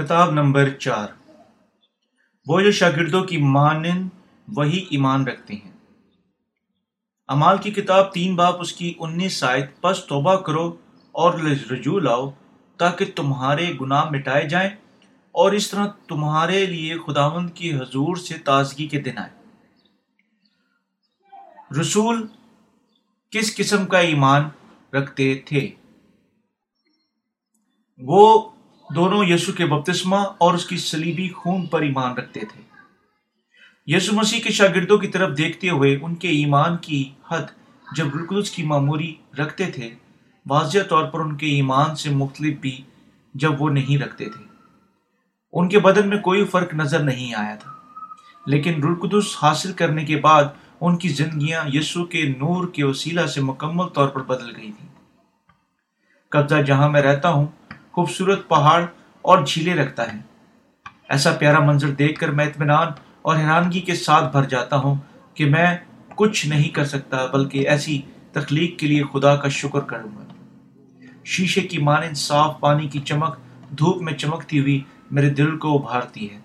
خطاب نمبر چار۔ وہ جو شاگردوں کی مانند وہی ایمان رکھتے ہیں۔ امال کی کتاب تین باپ اس کی انیس آیت پس توبہ کرو اور رجوع لاؤ تاکہ تمہارے گناہ مٹائے جائیں اور اس طرح تمہارے لیے خداوند کی حضور سے تازگی کے دن آئے رسول کس قسم کا ایمان رکھتے تھے؟ وہ دونوں یسو کے بپتسمہ اور اس کی سلیبی خون پر ایمان رکھتے تھے۔ یسو مسیح کے شاگردوں کی طرف دیکھتے ہوئے ان کے ایمان کی حد جب رلقدس کی معموری رکھتے تھے، واضح طور پر ان کے ایمان سے مختلف بھی جب وہ نہیں رکھتے تھے۔ ان کے بدن میں کوئی فرق نظر نہیں آیا تھا۔ لیکن رلقدس حاصل کرنے کے بعد ان کی زندگیاں یسو کے نور کے وسیلہ سے مکمل طور پر بدل گئی تھیں۔ قبضہ جہاں میں رہتا ہوں خوبصورت پہاڑ اور جھیلیں رکھتا ہے۔ ایسا پیارا منظر دیکھ کر میں اطمینان اور حیرانگی کے ساتھ بھر جاتا ہوں کہ میں کچھ نہیں کر سکتا بلکہ ایسی تخلیق کے لیے خدا کا شکر کروں گا۔ شیشے کی مانند صاف پانی کی چمک دھوپ میں چمکتی ہوئی میرے دل کو ابھارتی ہے۔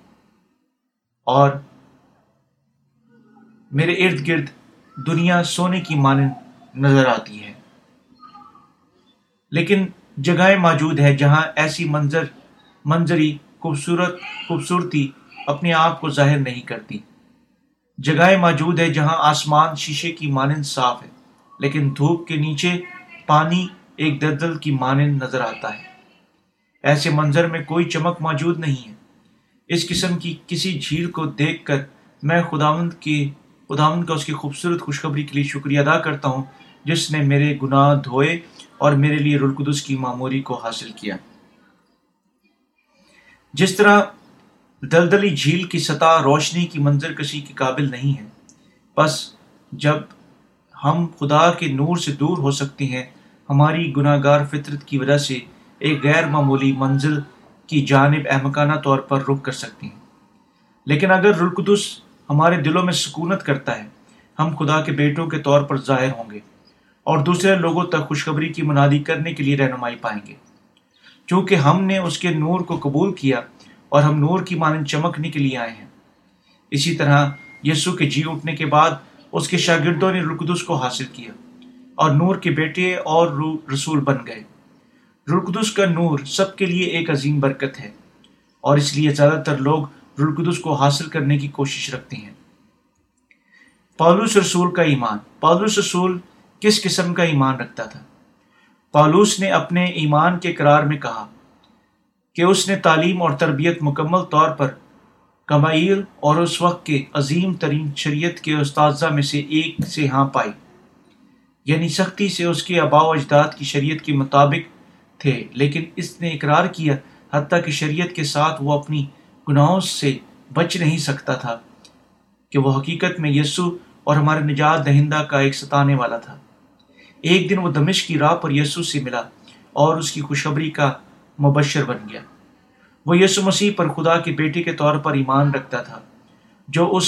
اور میرے ارد گرد دنیا سونے کی مانند نظر آتی ہے۔ لیکن جگہیں موجود ہے جہاں ایسی منظر، منظری خوبصورت، خوبصورتی اپنے آپ کو ظاہر نہیں کرتی۔ جگہیں موجود ہے جہاں آسمان شیشے کی مانند صاف ہے، لیکن دھوپ کے نیچے پانی ایک دردل کی مانند نظر آتا ہے۔ ایسے منظر میں کوئی چمک موجود نہیں ہے۔ اس قسم کی کسی جھیل کو دیکھ کر میں خداوند کی خداوند کا اس کی خوبصورت خوشخبری کے لیے شکریہ ادا کرتا ہوں، جس نے میرے گناہ دھوئے اور میرے لیے رلقدس کی معموری کو حاصل کیا۔ جس طرح دلدلی جھیل کی سطح روشنی کی منظر کشی کے قابل نہیں ہے، بس جب ہم خدا کے نور سے دور ہو سکتے ہیں، ہماری گناہ گار فطرت کی وجہ سے ایک غیر معمولی منزل کی جانب احمکانہ طور پر رک کر سکتے ہیں۔ لیکن اگر رلقدس ہمارے دلوں میں سکونت کرتا ہے، ہم خدا کے بیٹوں کے طور پر ظاہر ہوں گے۔ اور دوسرے لوگوں تک خوشخبری کی منادی کرنے کے لیے رہنمائی پائیں گے۔ چونکہ ہم نے اس کے نور کو قبول کیا اور ہم نور کی مانند چمکنے کے لیے آئے ہیں۔ اسی طرح یسو کے جی اٹھنے کے بعد اس کے شاگردوں نے رقدس کو حاصل کیا اور نور کے بیٹے اور رسول بن گئے۔ رلقدس کا نور سب کے لیے ایک عظیم برکت ہے اور اس لیے زیادہ تر لوگ رلقدس کو حاصل کرنے کی کوشش رکھتے ہیں۔ پالوس رسول کا ایمان۔ پالوس رسول کس قسم کا ایمان رکھتا تھا؟ پالوس نے اپنے ایمان کے قرار میں کہا کہ اس نے تعلیم اور تربیت مکمل طور پر کمائل اور اس وقت کے عظیم ترین شریعت کے استاذہ میں سے ایک سے ہاں پائی۔ یعنی سختی سے اس کے آبا و اجداد کی شریعت کے مطابق تھے، لیکن اس نے اقرار کیا حتیٰ کہ شریعت کے ساتھ وہ اپنی گناہوں سے بچ نہیں سکتا تھا کہ وہ حقیقت میں یسو اور ہمارے نجات دہندہ کا ایک ستانے والا تھا۔ ایک دن وہ دمش کی راہ پر یسو سے ملا اور اس کی خوشخبری کا مبشر بن گیا۔ وہ یسو مسیح پر خدا کے بیٹے کے طور پر ایمان رکھتا تھا، جو اس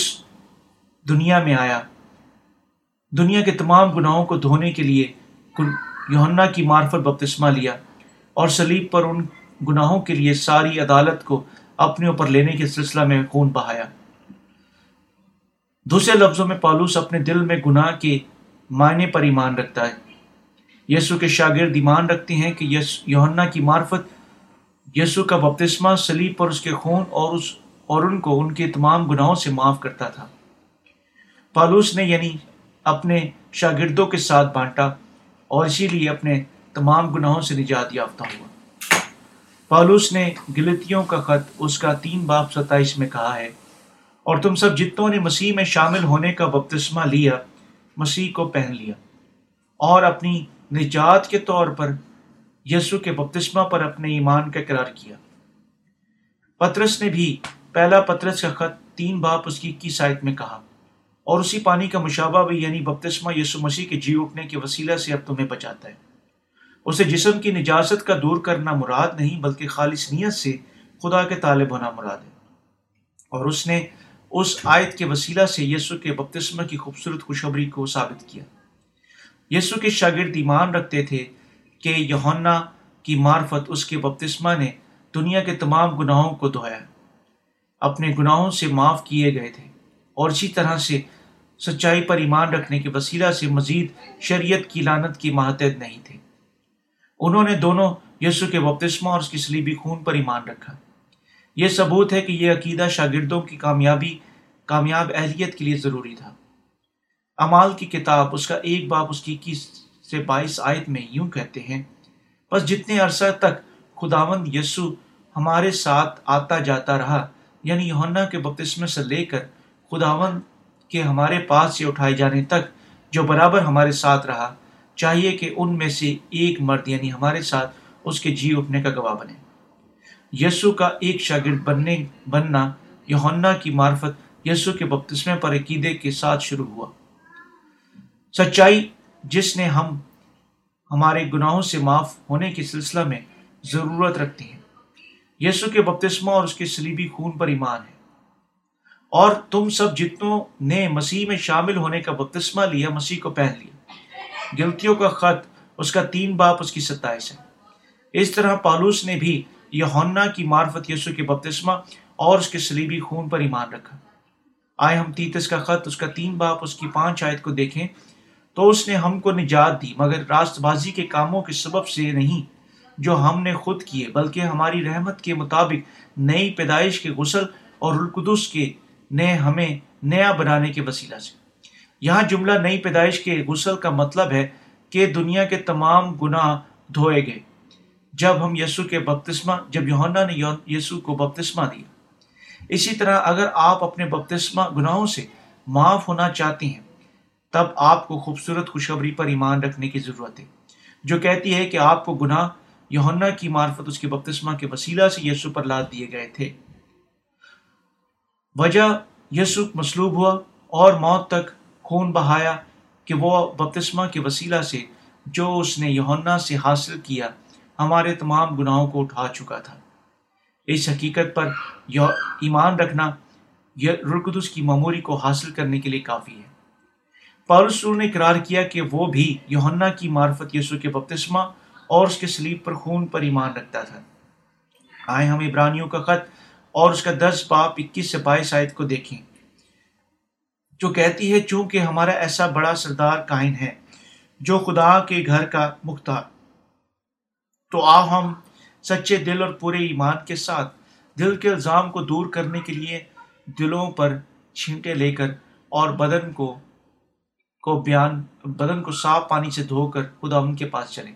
دنیا میں آیا۔ دنیا کے تمام گناہوں کو دھونے کے لیے یوہنا کی معرفت بپتسمہ لیا اور سلیب پر ان گناہوں کے لیے ساری عدالت کو اپنے اوپر لینے کے سلسلہ میں خون بہایا۔ دوسرے لفظوں میں پالوس اپنے دل میں گناہ کے معنی پر ایمان رکھتا ہے۔ یسو کے شاگرد ایمان رکھتے ہیں کہ یس یوہنا کی معرفت یسو کا بپتسمہ سلیب پر اس کے خون اور اس اور ان کو ان کے تمام گناہوں سے معاف کرتا تھا۔ پالوس نے یعنی اپنے شاگردوں کے ساتھ بانٹا اور اسی لیے اپنے تمام گناہوں سے نجات یافتہ ہوا۔ پالوس نے گلتیوں کا خط اس کا تین باپ ستائیس میں کہا ہے، اور تم سب جتوں نے مسیح میں شامل ہونے کا بپتسمہ لیا، مسیح کو پہن لیا اور اپنی نجات کے طور پر یسو کے بپتسمہ پر اپنے ایمان کا قرار کیا۔ پترس نے بھی پہلا پترس کا خط تین باپ اس کی اکیس آیت میں کہا، اور اسی پانی کا مشابہ بھی یعنی بپتسمہ یسو مسیح کے جی اٹھنے کے وسیلہ سے اب تمہیں بچاتا ہے۔ اسے جسم کی نجازت کا دور کرنا مراد نہیں، بلکہ خالص نیت سے خدا کے طالب ہونا مراد ہے۔ اور اس نے اس آیت کے وسیلہ سے یسو کے بپتسمہ کی خوبصورت خوشخبری کو ثابت کیا۔ یسو کے شاگرد ایمان رکھتے تھے کہ یونا کی معرفت اس کے بپتسمہ نے دنیا کے تمام گناہوں کو دہایا۔ اپنے گناہوں سے معاف کیے گئے تھے۔ اور اسی طرح سے سچائی پر ایمان رکھنے کے وسیلہ سے مزید شریعت کی لانت کی ماتحت نہیں تھے۔ انہوں نے دونوں یسو کے بپتسمہ اور اس کی سلیبی خون پر ایمان رکھا۔ یہ ثبوت ہے کہ یہ عقیدہ شاگردوں کی کامیابی، کامیاب اہلیت کے لیے ضروری تھا۔ امال کی کتاب اس کا ایک باپ اس کی اکیس سے بائیس آیت میں یوں کہتے ہیں، بس جتنے عرصہ تک خداوند یسو ہمارے ساتھ آتا جاتا رہا یعنی یونا کے بپتسمے سے لے کر خداوند کے ہمارے پاس سے اٹھائے جانے تک جو برابر ہمارے ساتھ رہا، چاہیے کہ ان میں سے ایک مرد یعنی ہمارے ساتھ اس کے جی اٹھنے کا گواہ بنے۔ یسو کا ایک شاگرد بننے، بننا یونا کی معرفت یسو کے بپتسمے پر عقیدے کے ساتھ شروع ہوا۔ سچائی جس نے ہم ہمارے گناہوں سے معاف ہونے کے سلسلہ میں ضرورت رکھتے ہیں یسو کے بپتسمہ اور اس کے سلیبی خون پر ایمان ہے۔ اور تم سب جتنوں نے مسیح میں شامل ہونے کا بپتسمہ لیا، مسیح کو پہن لیا۔ گلتیوں کا خط، اس کا تین باپ اس کی ستائش ہے۔ اس طرح پالوس نے بھی یہ کی معرفت یسو کے بپتسمہ اور اس کے سلیبی خون پر ایمان رکھا۔ آئے ہم تیتس کا خط، اس کا تین باپ اس کی پانچ آیت کو دیکھیں۔ تو اس نے ہم کو نجات دی، مگر راست بازی کے کاموں کے سبب سے نہیں، جو ہم نے خود کیے، بلکہ ہماری رحمت کے مطابق نئی پیدائش کے غسل اور القدس کے نے ہمیں نیا بنانے کے وسیلہ سے۔ یہاں جملہ نئی پیدائش کے غسل کا مطلب ہے کہ دنیا کے تمام گناہ دھوئے گئے۔ جب ہم یسو کے بپتسمہ، جب یونا نے یسو کو بپتسمہ دیا۔ اسی طرح اگر آپ اپنے بپتسمہ گناہوں سے معاف ہونا چاہتے ہیں تب آپ کو خوبصورت خوشخبری پر ایمان رکھنے کی ضرورت ہے۔ جو کہتی ہے کہ آپ کو گناہ یونا کی معرفت اس کے بپتسمہ کے وسیلہ سے یسو پر لاد دیے گئے تھے۔ وجہ یسو مسلوب ہوا اور موت تک خون بہایا کہ وہ بپتسمہ کے وسیلہ سے جو اس نے یونا سے حاصل کیا ہمارے تمام گناہوں کو اٹھا چکا تھا۔ اس حقیقت پر ایمان رکھنا رقدس کی معموری کو حاصل کرنے کے لیے کافی ہے۔ پارسور نے اقرار کیا کہ وہ بھی یونا کی معرفت یسو کے بپتسمہ اور اس کے سلیب پر خون پر ایمان رکھتا تھا۔ آئے ہم عبرانیوں کا خط اور اس کا دس باپ اکیس سے بائیس آیت کو دیکھیں۔ جو کہتی ہے، چونکہ ہمارا ایسا بڑا سردار کائن ہے، جو خدا کے گھر کا مختار، تو آ ہم سچے دل اور پورے ایمان کے ساتھ دل کے الزام کو دور کرنے کے لیے دلوں پر چھینٹے لے کر اور بدن کو کو بیان، بدن کو صاف پانی سے دھو کر خدا ان کے پاس چلیں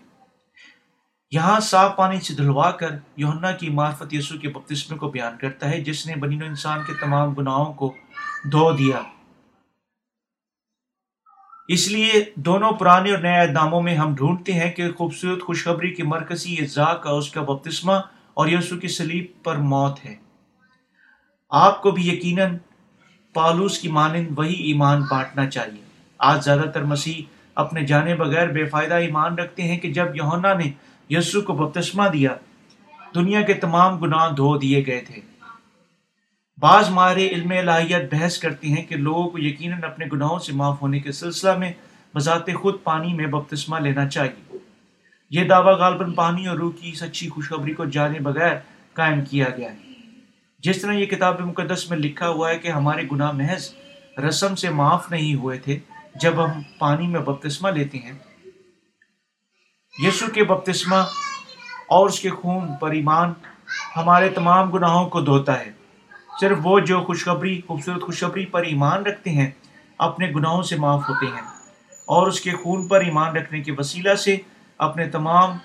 یہاں صاف پانی سے دھلوا کر یونا کی معرفت یسو کے بپتسمے کو بیان کرتا ہے، جس نے بنین انسان کے تمام گناہوں کو دھو دیا۔ اس لیے دونوں پرانے اور نئے اداموں میں ہم ڈھونڈتے ہیں کہ خوبصورت خوشخبری کی مرکزی اجزاء کا، اس کا بپتسمہ اور یسو کی سلیب پر موت ہے۔ آپ کو بھی یقیناً پالوس کی مانند وہی ایمان بانٹنا چاہیے۔ آج زیادہ تر مسیح اپنے جانے بغیر بے فائدہ ایمان رکھتے ہیں کہ جب یونا نے یسو کو بپتسمہ دیا، دنیا کے تمام گناہ دھو دیے گئے تھے۔ بعض مارے علم الہیت بحث کرتی ہیں کہ لوگوں کو یقیناً اپنے گناہوں سے معاف ہونے کے سلسلہ میں بذات خود پانی میں بپتسمہ لینا چاہیے۔ یہ دعویٰ غالباً پانی اور روح کی سچی خوشخبری کو جانے بغیر قائم کیا گیا ہے۔ جس طرح یہ کتاب مقدس میں لکھا ہوا ہے کہ ہمارے گناہ محض رسم سے معاف نہیں ہوئے تھے جب ہم پانی میں بپتسمہ لیتے ہیں، یسو کے بپتسمہ اور اس کے خون پر ایمان ہمارے تمام گناہوں کو دھوتا ہے۔ صرف وہ جو خوشخبری، خوبصورت خوشخبری پر ایمان رکھتے ہیں، اپنے گناہوں سے معاف ہوتے ہیں۔ اور اس کے خون پر ایمان رکھنے کے وسیلہ سے اپنے تمام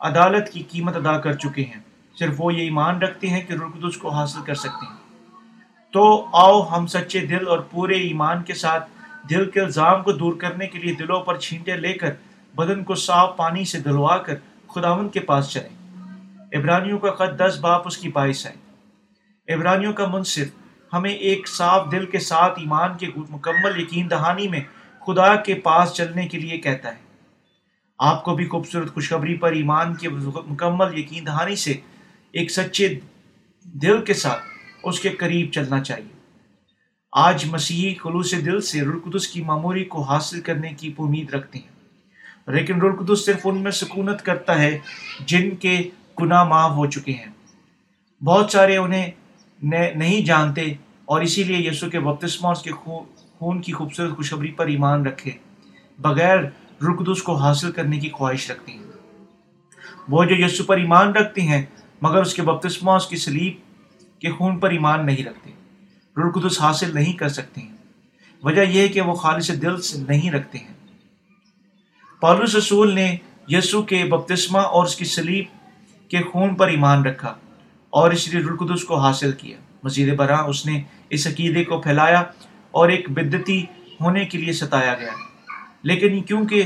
عدالت کی قیمت ادا کر چکے ہیں۔ صرف وہ یہ ایمان رکھتے ہیں کہ رقدس کو حاصل کر سکتے ہیں۔ تو آؤ ہم سچے دل اور پورے ایمان کے ساتھ دل کے الزام کو دور کرنے کے لیے دلوں پر چھینٹے لے کر، بدن کو صاف پانی سے دلوا کر خداون کے پاس چلیں۔ عبرانیوں کا خط دس باپ اس کی باعث ہے عبرانیوں کا منصف، ہمیں ایک صاف دل کے ساتھ ایمان کے مکمل یقین دہانی میں خدا کے پاس چلنے کے لیے کہتا ہے۔ آپ کو بھی خوبصورت خوشخبری پر ایمان کے مکمل یقین دہانی سے ایک سچے دل کے ساتھ اس کے قریب چلنا چاہیے۔ آج مسیحی خلوص دل سے رلقدس کی معموری کو حاصل کرنے کی امید رکھتے ہیں۔ لیکن رلقدس صرف ان میں سکونت کرتا ہے جن کے گناہ معاف ہو چکے ہیں۔ بہت سارے انہیں نہیں جانتے اور اسی لیے یسو کے بپتسمہ اور اس کے خون کی خوبصورت خوشخبری پر ایمان رکھے، بغیر رقدس کو حاصل کرنے کی خواہش رکھتے ہیں۔ وہ جو یسو پر ایمان رکھتے ہیں، مگر اس کے بپتسمہ اس کی سلیب کے خون پر ایمان نہیں رکھتے۔ رقدس حاصل نہیں کر سکتے ہیں۔ وجہ یہ کہ وہ خالص دل سے نہیں رکھتے ہیں۔ پالوس رسول نے یسو کے بپتسمہ اور اس کی سلیب کے خون پر ایمان رکھا اور اس لیے رلقدس کو حاصل کیا۔ مزید برآں اس نے اس عقیدے کو پھیلایا اور ایک بدتی ہونے کے لیے ستایا گیا۔ لیکن کیونکہ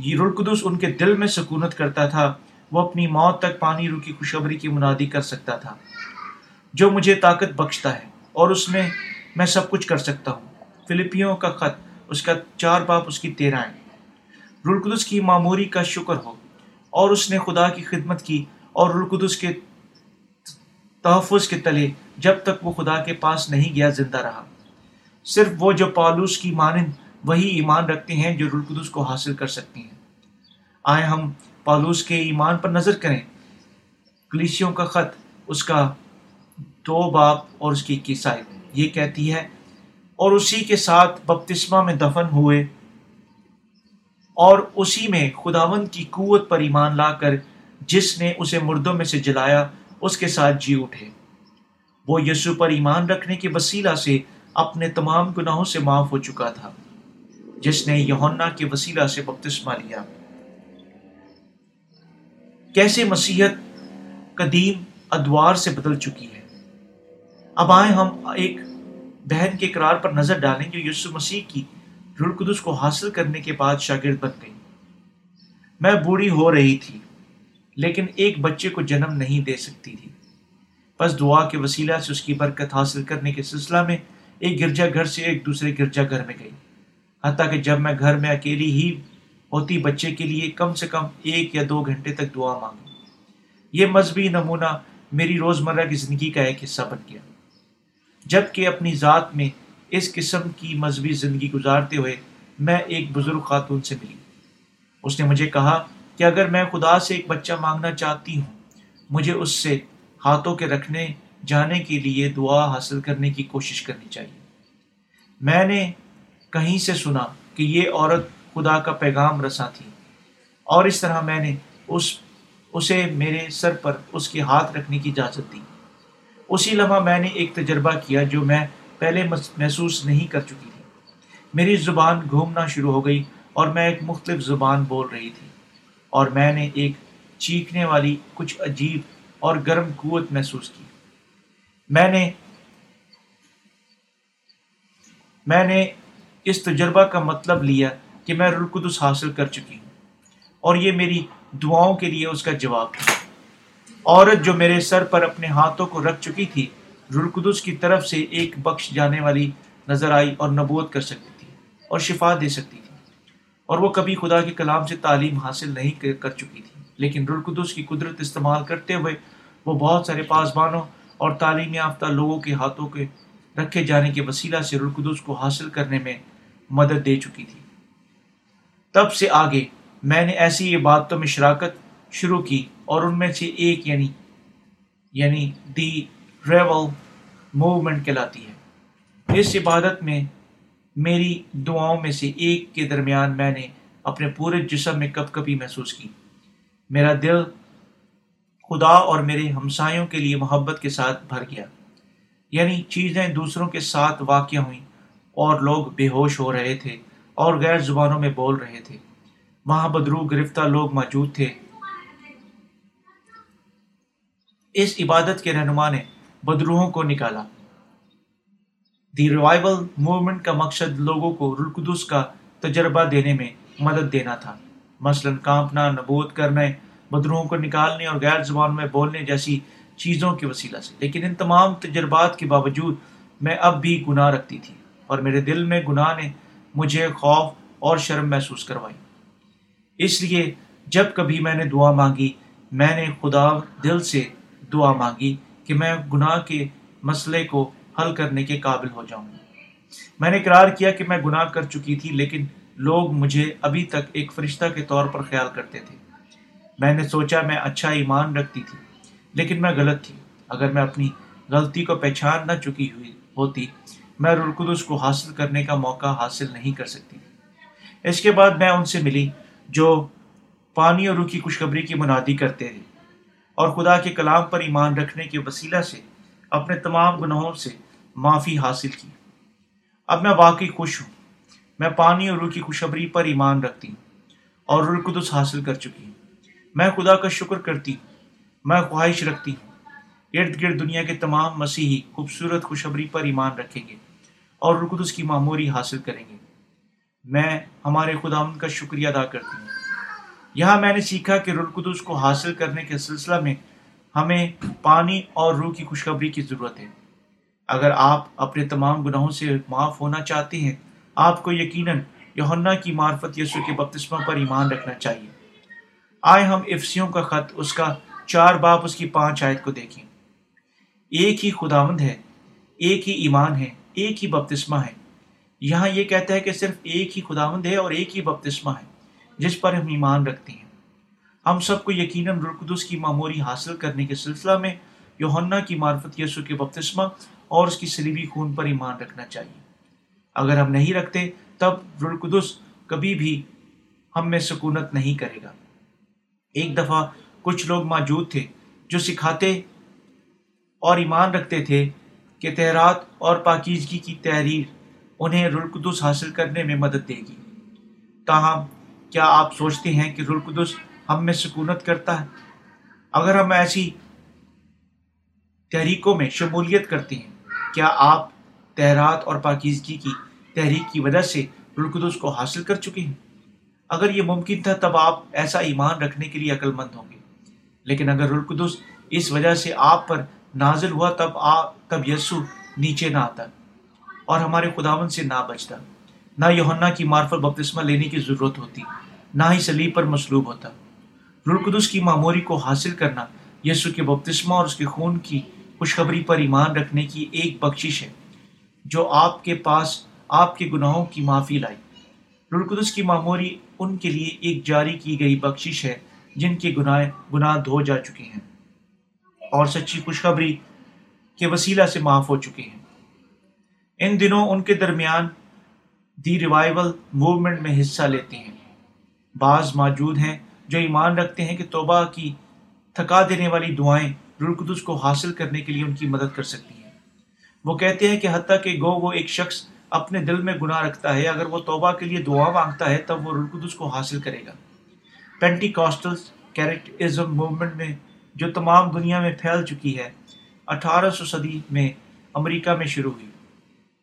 یہ رلقدس ان کے دل میں سکونت کرتا تھا، وہ اپنی موت تک پانی رو کی خوشخبری کی منادی کر سکتا تھا۔ جو مجھے طاقت بخشتا ہے۔ اور اس میں میں سب کچھ کر سکتا ہوں۔ فلپیوں کا خط، اس کا چار باپ، اس کی تیرہ ہیں رلقدس کی معموری کا شکر ہو۔ اور اس نے خدا کی خدمت کی اور رلقدس کے تحفظ کے تلے جب تک وہ خدا کے پاس نہیں گیا، زندہ رہا۔ صرف وہ جو پالوس کی مانند وہی ایمان رکھتے ہیں جو رلقدس کو حاصل کر سکتے ہیں۔ آئے ہم پالوس کے ایمان پر نظر کریں۔ کلیسیوں کا خط، اس کا دو باپ اور اس کی کیسائی یہ کہتی ہے، اور اسی کے ساتھ بپتسمہ میں دفن ہوئے، اور اسی میں خداون کی قوت پر ایمان لا کر جس نے اسے مردوں میں سے جلایا، اس کے ساتھ جی اٹھے۔ وہ یسو پر ایمان رکھنے کے وسیلہ سے اپنے تمام گناہوں سے معاف ہو چکا تھا، جس نے یونا کے وسیلہ سے بپتسمہ لیا۔ کیسے مسیحت قدیم ادوار سے بدل چکی ہے؟ اب آئے ہم ایک بہن کے قرار پر نظر ڈالیں جو یسو مسیح کی رلقدس کو حاصل کرنے کے بعد شاگرد بن گئی۔ میں بوڑھی ہو رہی تھی، لیکن ایک بچے کو جنم نہیں دے سکتی تھی۔ بس دعا کے وسیلہ سے اس کی برکت حاصل کرنے کے سلسلہ میں ایک گرجا گھر سے ایک دوسرے گرجا گھر میں گئی۔ حتیٰ کہ جب میں گھر میں اکیلی ہی ہوتی، بچے کے لیے کم سے کم ایک یا دو گھنٹے تک دعا مانگی۔ یہ مذہبی نمونہ میری روزمرہ کی زندگی کا ایک حصہ بن گیا۔ جبکہ اپنی ذات میں اس قسم کی مذہبی زندگی گزارتے ہوئے میں ایک بزرگ خاتون سے ملی۔ اس نے مجھے کہا کہ اگر میں خدا سے ایک بچہ مانگنا چاہتی ہوں، مجھے اس سے ہاتھوں کے رکھنے، جانے کے لیے دعا حاصل کرنے کی کوشش کرنی چاہیے۔ میں نے کہیں سے سنا کہ یہ عورت خدا کا پیغام رسا تھی اور اس طرح میں نے اس، اسے میرے سر پر اس کے ہاتھ رکھنے کی اجازت دی۔ اسی لمحہ میں نے ایک تجربہ کیا جو میں پہلے محسوس نہیں کر چکی تھی۔ میری زبان گھومنا شروع ہو گئی اور میں ایک مختلف زبان بول رہی تھی اور میں نے ایک چیخنے والی کچھ عجیب اور گرم قوت محسوس کی۔ میں نے میں نے اس تجربہ کا مطلب لیا کہ میں رلقدس حاصل کر چکی ہوں اور یہ میری دعاؤں کے لیے اس کا جواب تھا۔ عورت جو میرے سر پر اپنے ہاتھوں کو رکھ چکی تھی رلقدس کی طرف سے ایک بخش جانے والی نظر آئی اور نبوت کر سکتی تھی اور شفا دے سکتی تھی۔ اور وہ کبھی خدا کے کلام سے تعلیم حاصل نہیں کر چکی تھی۔ لیکن رلقدس کی قدرت استعمال کرتے ہوئے وہ بہت سارے پاسبانوں اور تعلیم یافتہ لوگوں کے ہاتھوں کے رکھے جانے کے وسیلہ سے رلقدس کو حاصل کرنے میں مدد دے چکی تھی۔ تب سے آگے میں نے ایسی عبادتوں میں شراکت شروع کی اور ان میں سے ایک یعنی یعنی دی ریول موومنٹ کہلاتی ہے۔ اس عبادت میں میری دعاؤں میں سے ایک کے درمیان میں نے اپنے پورے جسم میں کب کبھی محسوس کی۔ میرا دل خدا اور میرے ہمسایوں کے لیے محبت کے ساتھ بھر گیا۔ یعنی چیزیں دوسروں کے ساتھ واقع ہوئیں اور لوگ بے ہوش ہو رہے تھے اور غیر زبانوں میں بول رہے تھے۔ وہاں بدرو گرفتہ لوگ موجود تھے۔ اس عبادت کے رہنما نے بدروہوں کو نکالا۔ دی ریوائول موومنٹ کا مقصد لوگوں کو رلقدس کا تجربہ دینے میں مدد دینا تھا۔ مثلا کانپنا نبوت کرنے بدروہوں کو نکالنے اور غیر زبان میں بولنے جیسی چیزوں کے وسیلہ سے۔ لیکن ان تمام تجربات کے باوجود میں اب بھی گناہ رکھتی تھی اور میرے دل میں گناہ نے مجھے خوف اور شرم محسوس کروائی۔ اس لیے جب کبھی میں نے دعا مانگی، میں نے خدا دل سے دعا مانگی کہ میں گناہ کے مسئلے کو حل کرنے کے قابل ہو جاؤں۔ میں نے اقرار کیا کہ میں گناہ کر چکی تھی، لیکن لوگ مجھے ابھی تک ایک فرشتہ کے طور پر خیال کرتے تھے۔ میں نے سوچا میں اچھا ایمان رکھتی تھی، لیکن میں غلط تھی۔ اگر میں اپنی غلطی کو پہچان نہ چکی ہوئی ہوتی، میں رلقدس کو حاصل کرنے کا موقع حاصل نہیں کر سکتی۔ اس کے بعد میں ان سے ملی جو پانی اور روح کی خوشخبری کی منادی کرتے تھے اور خدا کے کلام پر ایمان رکھنے کے وسیلہ سے، اپنے تمام گناہوں سے معافی حاصل کی۔ اب میں واقعی خوش ہوں۔ میں پانی اور روح کی خوشخبری پر ایمان رکھتی ہوں اور رلقدس حاصل کر چکی ہوں۔ میں خدا کا شکر کرتی ہوں۔ میں خواہش رکھتی ہوں۔ ارد گرد دنیا کے تمام مسیحی خوبصورت خوشخبری پر ایمان رکھیں گے اور رلقدس کی معموری حاصل کریں گے۔ میں، ہمارے خدا کا شکریہ ادا کرتی ہوں۔ یہاں میں نے سیکھا کہ رلقدس کو حاصل کرنے کے سلسلہ میں ہمیں پانی اور روح کی خوشخبری کی ضرورت ہے۔ اگر آپ اپنے تمام گناہوں سے معاف ہونا چاہتے ہیں، آپ کو یقیناً یونا کی معرفت یسو کے بپتسمہ پر ایمان رکھنا چاہیے۔ آئے ہم افسیوں کا خط، اس کا چار باپ، اس کی پانچ آیت کو دیکھیں۔ ایک ہی خداوند ہے، ایک ہی ایمان ہے، ایک ہی بپتسمہ ہے۔ یہاں یہ کہتا ہے کہ صرف ایک ہی خداوند ہے اور ایک ہی بپتسمہ ہے۔ جس پر ہم ایمان رکھتے ہیں۔ ہم سب کو یقیناً رقدس کی معموری حاصل کرنے کے سلسلہ میں یوہنا کی معرفت یسو کے بپتسمہ اور اس کی سلیبی خون پر ایمان رکھنا چاہیے۔ اگر ہم نہیں رکھتے، تب رلقدس کبھی بھی ہم میں سکونت نہیں کرے گا۔ ایک دفعہ کچھ لوگ موجود تھے جو سکھاتے اور ایمان رکھتے تھے کہ تہرات اور پاکیزگی کی تحریر انہیں رلقدس حاصل کرنے میں مدد دے گی۔ تاہم کیا آپ سوچتے ہیں کہ رلقدس ہم میں سکونت کرتا ہے؟ اگر ہم ایسی تحریکوں میں شمولیت کرتے ہیں، کیا آپ تحرات اور پاکیزگی کی تحریک کی وجہ سے رلقدس کو حاصل کر چکے ہیں؟ اگر یہ ممکن تھا تب آپ ایسا ایمان رکھنے کے لیے عقل مند ہوں گے۔ لیکن اگر رلقدس اس وجہ سے آپ پر نازل ہوا، تب آ، تب یسو نیچے نہ آتا اور ہمارے خداون سے نہ بچتا۔ نہ یوہنا کی مارفت بپتسمہ لینے کی ضرورت ہوتی، نہ ہی سلیب پر مصلوب ہوتا۔ رلقدس کی معموری کو حاصل کرنا یسو کے بپتسمہ اور اس کے خون کی خوشخبری پر ایمان رکھنے کی ایک بخشش ہے، جو آپ کے پاس آپ کے گناہوں کی معافی لائی۔ رلقدس کی معموری ان کے لیے ایک جاری کی گئی بخشش ہے، جن کے گناہ گناہ دھو جا چکے ہیں۔ اور سچی خوشخبری کے وسیلہ سے معاف ہو چکے ہیں۔ ان دنوں ان کے درمیان دی ریوائول موومنٹ میں حصہ لیتے ہیں۔ بعض موجود ہیں جو ایمان رکھتے ہیں کہ توبہ کی تھکا دینے والی دعائیں رلقدس کو حاصل کرنے کے لیے ان کی مدد کر سکتی ہیں۔ وہ کہتے ہیں کہ حتیٰ کہ گو وہ ایک شخص اپنے دل میں گناہ رکھتا ہے، اگر وہ توبہ کے لیے دعا مانگتا ہے تب وہ رلقدس کو حاصل کرے گا۔ پینٹی کاسٹلز کیریکٹرزم موومنٹ میں جو تمام دنیا میں پھیل چکی ہے، اٹھارہ سو صدی میں امریکہ میں شروع ہوئی۔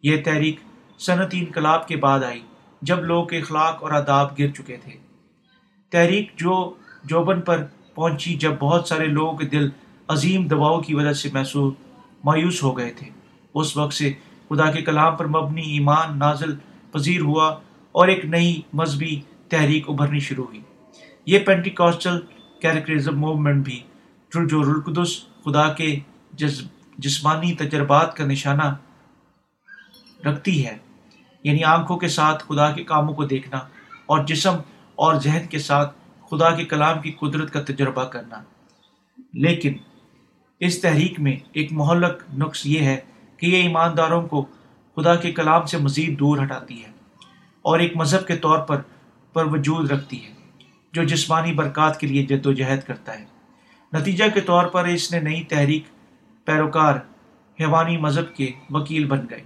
یہ تحریک صنعتی انقلاب کے بعد آئی، جب لوگ اخلاق اور آداب گر چکے تھے۔ تحریک جو جوبن پر پہنچی، جب بہت سارے لوگوں کے دل عظیم دباؤ کی وجہ سے محسوس، مایوس ہو گئے تھے۔ اس وقت سے خدا کے کلام پر مبنی ایمان نازل پذیر ہوا اور ایک نئی مذہبی تحریک ابھرنی شروع ہوئی۔ یہ پینٹیکاسٹل کیریکٹرزم موومنٹ بھی جو رلقدس خدا کے جسمانی تجربات کا نشانہ رکھتی ہے۔ یعنی آنکھوں کے ساتھ خدا کے کاموں کو دیکھنا اور جسم اور ذہن کے ساتھ خدا کے کلام کی قدرت کا تجربہ کرنا۔ لیکن اس تحریک میں ایک محلک نقص یہ ہے کہ یہ ایمانداروں کو خدا کے کلام سے مزید دور ہٹاتی ہے اور ایک مذہب کے طور پر پر وجود رکھتی ہے جو جسمانی برکات کے لیے جد و جہد کرتا ہے۔ نتیجہ کے طور پر اس نے نئی تحریک پیروکار حیوانی مذہب کے وکیل بن گئے۔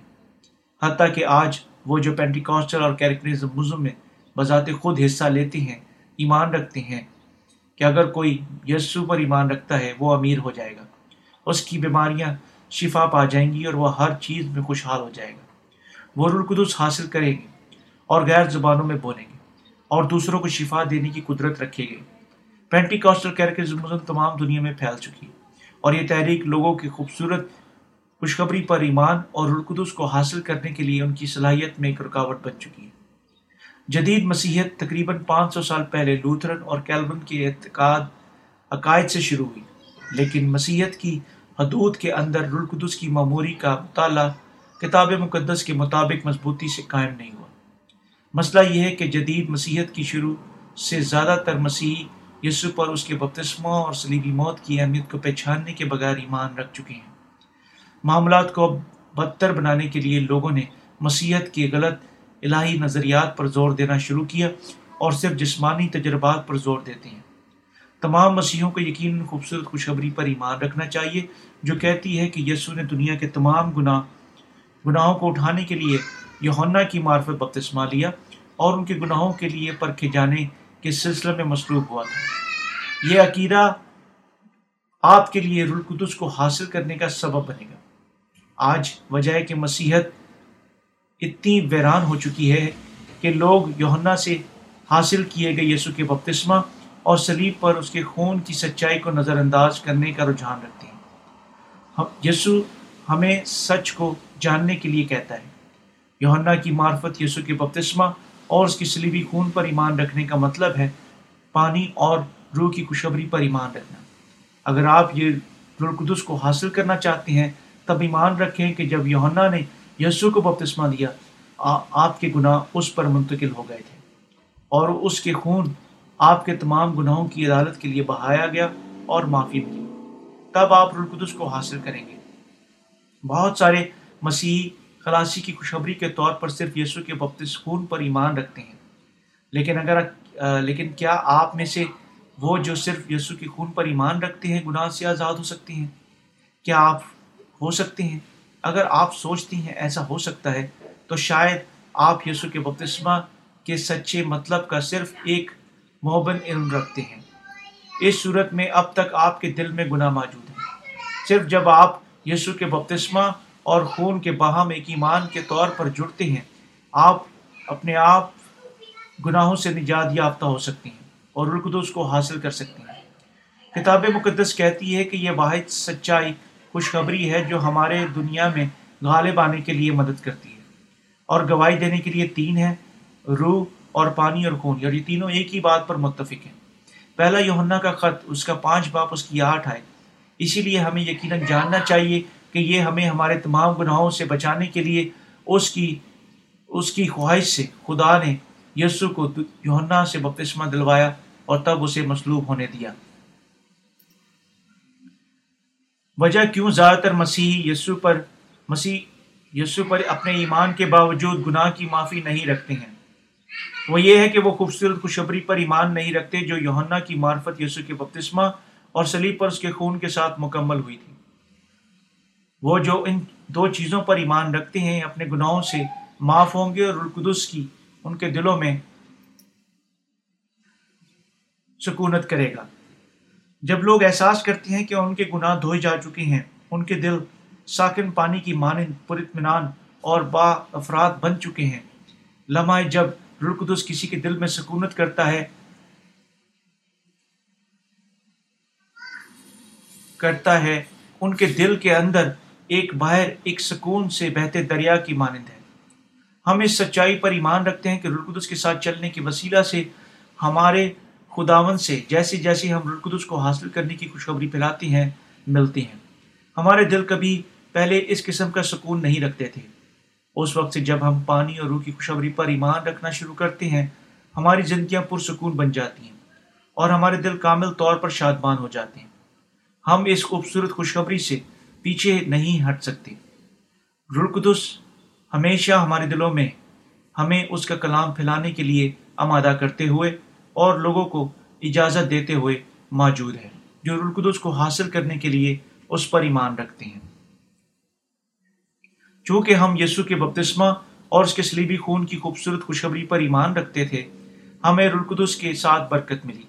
حتیٰ کہ آج وہ جو پینٹیکاسٹل اور کیریکٹرزم میں بذات خود حصہ لیتے ہیں، ایمان رکھتے ہیں، کہ اگر کوئی یسو پر ایمان رکھتا ہے، وہ امیر ہو جائے گا۔ اس کی بیماریاں شفا پا جائیں گی اور وہ ہر چیز میں خوشحال ہو جائے گا۔ وہ رلقدس حاصل کریں گے اور غیر زبانوں میں بولیں گے اور دوسروں کو شفا دینے کی قدرت رکھے گے۔ پینٹی کاسٹل کیریکٹرزم تمام دنیا میں پھیل چکی ہے اور یہ تحریک لوگوں کی خوبصورت خوشخبری پر ایمان اور رلقدس کو حاصل کرنے کے لیے ان کی صلاحیت میں ایک رکاوٹ بن چکی ہے۔ جدید مسیحت تقریباً پانچ سو سال پہلے لوتھرن اور کیلبن کے اعتقاد عقائد سے شروع ہوئی، لیکن مسیحت کی حدود کے اندر رلقدس کی معموری کا مطالعہ کتاب مقدس کے مطابق مضبوطی سے قائم نہیں ہوا۔ مسئلہ یہ ہے کہ جدید مسیحت کی شروع سے زیادہ تر مسیحی یسو پر اس کے بپتسمہ اور سلیبی موت کی اہمیت کو پہچاننے کے بغیر ایمان رکھ چکے ہیں۔ معاملات کو بدتر بنانے کے لیے لوگوں نے مسیحت کے غلط الہی نظریات پر زور دینا شروع کیا اور صرف جسمانی تجربات پر زور دیتے ہیں۔ تمام مسیحوں کو یقیناً خوبصورت خوشخبری پر ایمان رکھنا چاہیے، جو کہتی ہے کہ یسو نے دنیا کے تمام گناہ، گناہوں کو اٹھانے کے لیے یونا کی معرفت بپتسمہ لیا اور ان کے گناہوں کے لیے پرکھے جانے کے سلسلے میں مصروف ہوا تھا۔ یہ عقیدہ آپ کے لیے رلقدس کو حاصل کرنے کا سبب بنے گا۔ آج وجہ کہ مسیحت اتنی ویران ہو چکی ہے کہ لوگ یوہنا سے حاصل کیے گئے یسو کے بپتسمہ اور سلیب پر اس کے خون کی سچائی کو نظر انداز کرنے کا رجحان رکھتے ہیں۔ یسو ہمیں سچ کو جاننے کے لیے کہتا ہے۔ یوہنا کی معرفت یسو کے بپتسمہ اور اس کی سلیبی خون پر ایمان رکھنے کا مطلب ہے پانی اور روح کی خوشبری پر ایمان رکھنا۔ اگر آپ یہ رلقدس کو حاصل کرنا چاہتے ہیں تب ایمان رکھیں کہ جب یوہنا نے یسو کو بپتسمہ دیا آپ کے گناہ اس پر منتقل ہو گئے تھے۔ اور اس کے خون آپ کے تمام گناہوں کی عدالت کے لیے بہایا گیا اور معافی ملی۔ تب آپ رلقدس کو حاصل کریں گے۔ بہت سارے مسیحی خلاصی کی خوشخبری کے طور پر صرف یسو کے بپتس خون پر ایمان رکھتے ہیں۔ لیکن اگر لیکن کیا آپ میں سے وہ جو صرف یسو کے خون پر ایمان رکھتے ہیں، گناہ سے آزاد ہو سکتے ہیں؟ کیا آپ ہو سکتے ہیں۔ اگر آپ سوچتی ہیں ایسا ہو سکتا ہے، تو شاید آپ یسو کے بپتسمہ کے سچے مطلب کا صرف ایک محبن علم رکھتے ہیں۔ اس صورت میں اب تک آپ کے دل میں گناہ موجود ہے صرف جب آپ یسو کے بپتسمہ اور خون کے باہم ایک ایمان کے طور پر جڑتے ہیں، آپ اپنے آپ گناہوں سے نجات یافتہ ہو سکتے ہیں اور رقدس کو حاصل کر سکتے ہیں۔ کتاب مقدس کہتی ہے کہ یہ واحد سچائی خوشخبری ہے جو ہمارے دنیا میں غالب آنے کے لیے مدد کرتی ہے۔ اور گواہی دینے کے لیے تین ہے روح اور پانی اور خون۔ اور یہ تینوں ایک ہی بات پر متفق ہیں۔ پہلا یوہنا کا خط، اس کا پانچ باپ، اس کی آٹھ آئے اسی لیے ہمیں یقیناً جاننا چاہیے کہ یہ ہمیں ہمارے تمام گناہوں سے بچانے کے لیے اس کی اس کی خواہش سے خدا نے یسو کو یوہنا سے بپتسمہ دلوایا اور تب اسے مصلوب ہونے دیا۔ وجہ کیوں زیادہ تر مسیح یسو پر مسیح یسو پر اپنے ایمان کے باوجود گناہ کی معافی نہیں رکھتے ہیں۔ وہ یہ ہے کہ وہ خوبصورت خوشبری پر ایمان نہیں رکھتے جو یوہنا کی معرفت یسو کے بپتسمہ اور سلیب پر اس کے خون کے ساتھ مکمل ہوئی تھی۔ وہ جو ان دو چیزوں پر ایمان رکھتے ہیں، اپنے گناہوں سے معاف ہوں گے اور القدس کی ان کے دلوں میں سکونت کرے گا۔ جب لوگ احساس کرتے ہیں کہ ان کے گناہ دھوئے جا چکے ہیں، ان کے دل ساکن پانی کی مانند پر اطمینان اور با افراد بن چکے ہیں۔ لمحہ جب رلقدس کسی کے دل میں سکونت کرتا ہے کرتا ہے، ان کے دل کے اندر ایک باہر، ایک سکون سے بہتے دریا کی مانند ہے۔ ہم اس سچائی پر ایمان رکھتے ہیں کہ رلقدس کے ساتھ چلنے کی وسیلہ سے ہمارے خداون سے جیسے جیسے ہم رلقدس کو حاصل کرنے کی خوشخبری پھیلاتے ہیں ملتے ہیں۔ ہمارے دل کبھی پہلے اس قسم کا سکون نہیں رکھتے تھے۔ اس وقت سے جب ہم پانی اور روح کی خوشبری پر ایمان رکھنا شروع کرتے ہیں، ہماری زندگیاں پرسکون بن جاتی ہیں اور ہمارے دل کامل طور پر شادمان ہو جاتے ہیں۔ ہم اس خوبصورت خوشخبری سے پیچھے نہیں ہٹ سکتے۔ رلقدس ہمیشہ ہمارے دلوں میں ہمیں اس کا کلام پھیلانے کے لیے آمادہ کرتے ہوئے اور لوگوں کو اجازت دیتے ہوئے موجود ہے جو رلقدس کو حاصل کرنے کے لیے اس پر ایمان رکھتے ہیں۔ چونکہ ہم یسو کے بپتسمہ اور اس کے سلیبی خون کی خوبصورت خوشخبری پر ایمان رکھتے تھے، ہمیں رلقدس کے ساتھ برکت ملی۔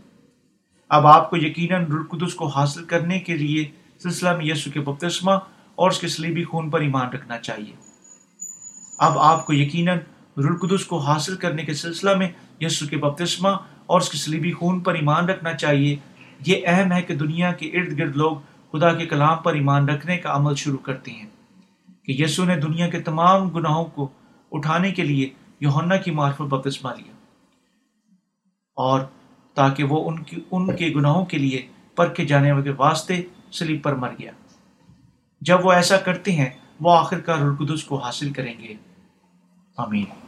اب آپ کو یقیناً رلقدس کو حاصل کرنے کے لیے سلسلہ میں یسو کے بپتسمہ اور اس کے سلیبی خون پر ایمان رکھنا چاہیے۔ اب آپ کو یقیناً رلقدس کو حاصل کرنے کے سلسلہ میں یسو کے بپتسمہ اور اس کے سلیبی خون پر ایمان رکھنا چاہیے۔ یہ اہم ہے کہ دنیا کے ارد گرد لوگ خدا کے کلام پر ایمان رکھنے کا عمل شروع کرتے ہیں۔ کہ یسو نے دنیا کے تمام گناہوں کو اٹھانے کے لیے یوہنا کی معرفت بپتسمہ لیا۔ اور تاکہ وہ ان کی ان کے گناہوں کے لیے پرکھے جانے والے واسطے سلیب پر مر گیا۔ جب وہ ایسا کرتے ہیں، وہ آخر کار القدس کو حاصل کریں گے۔ آمین۔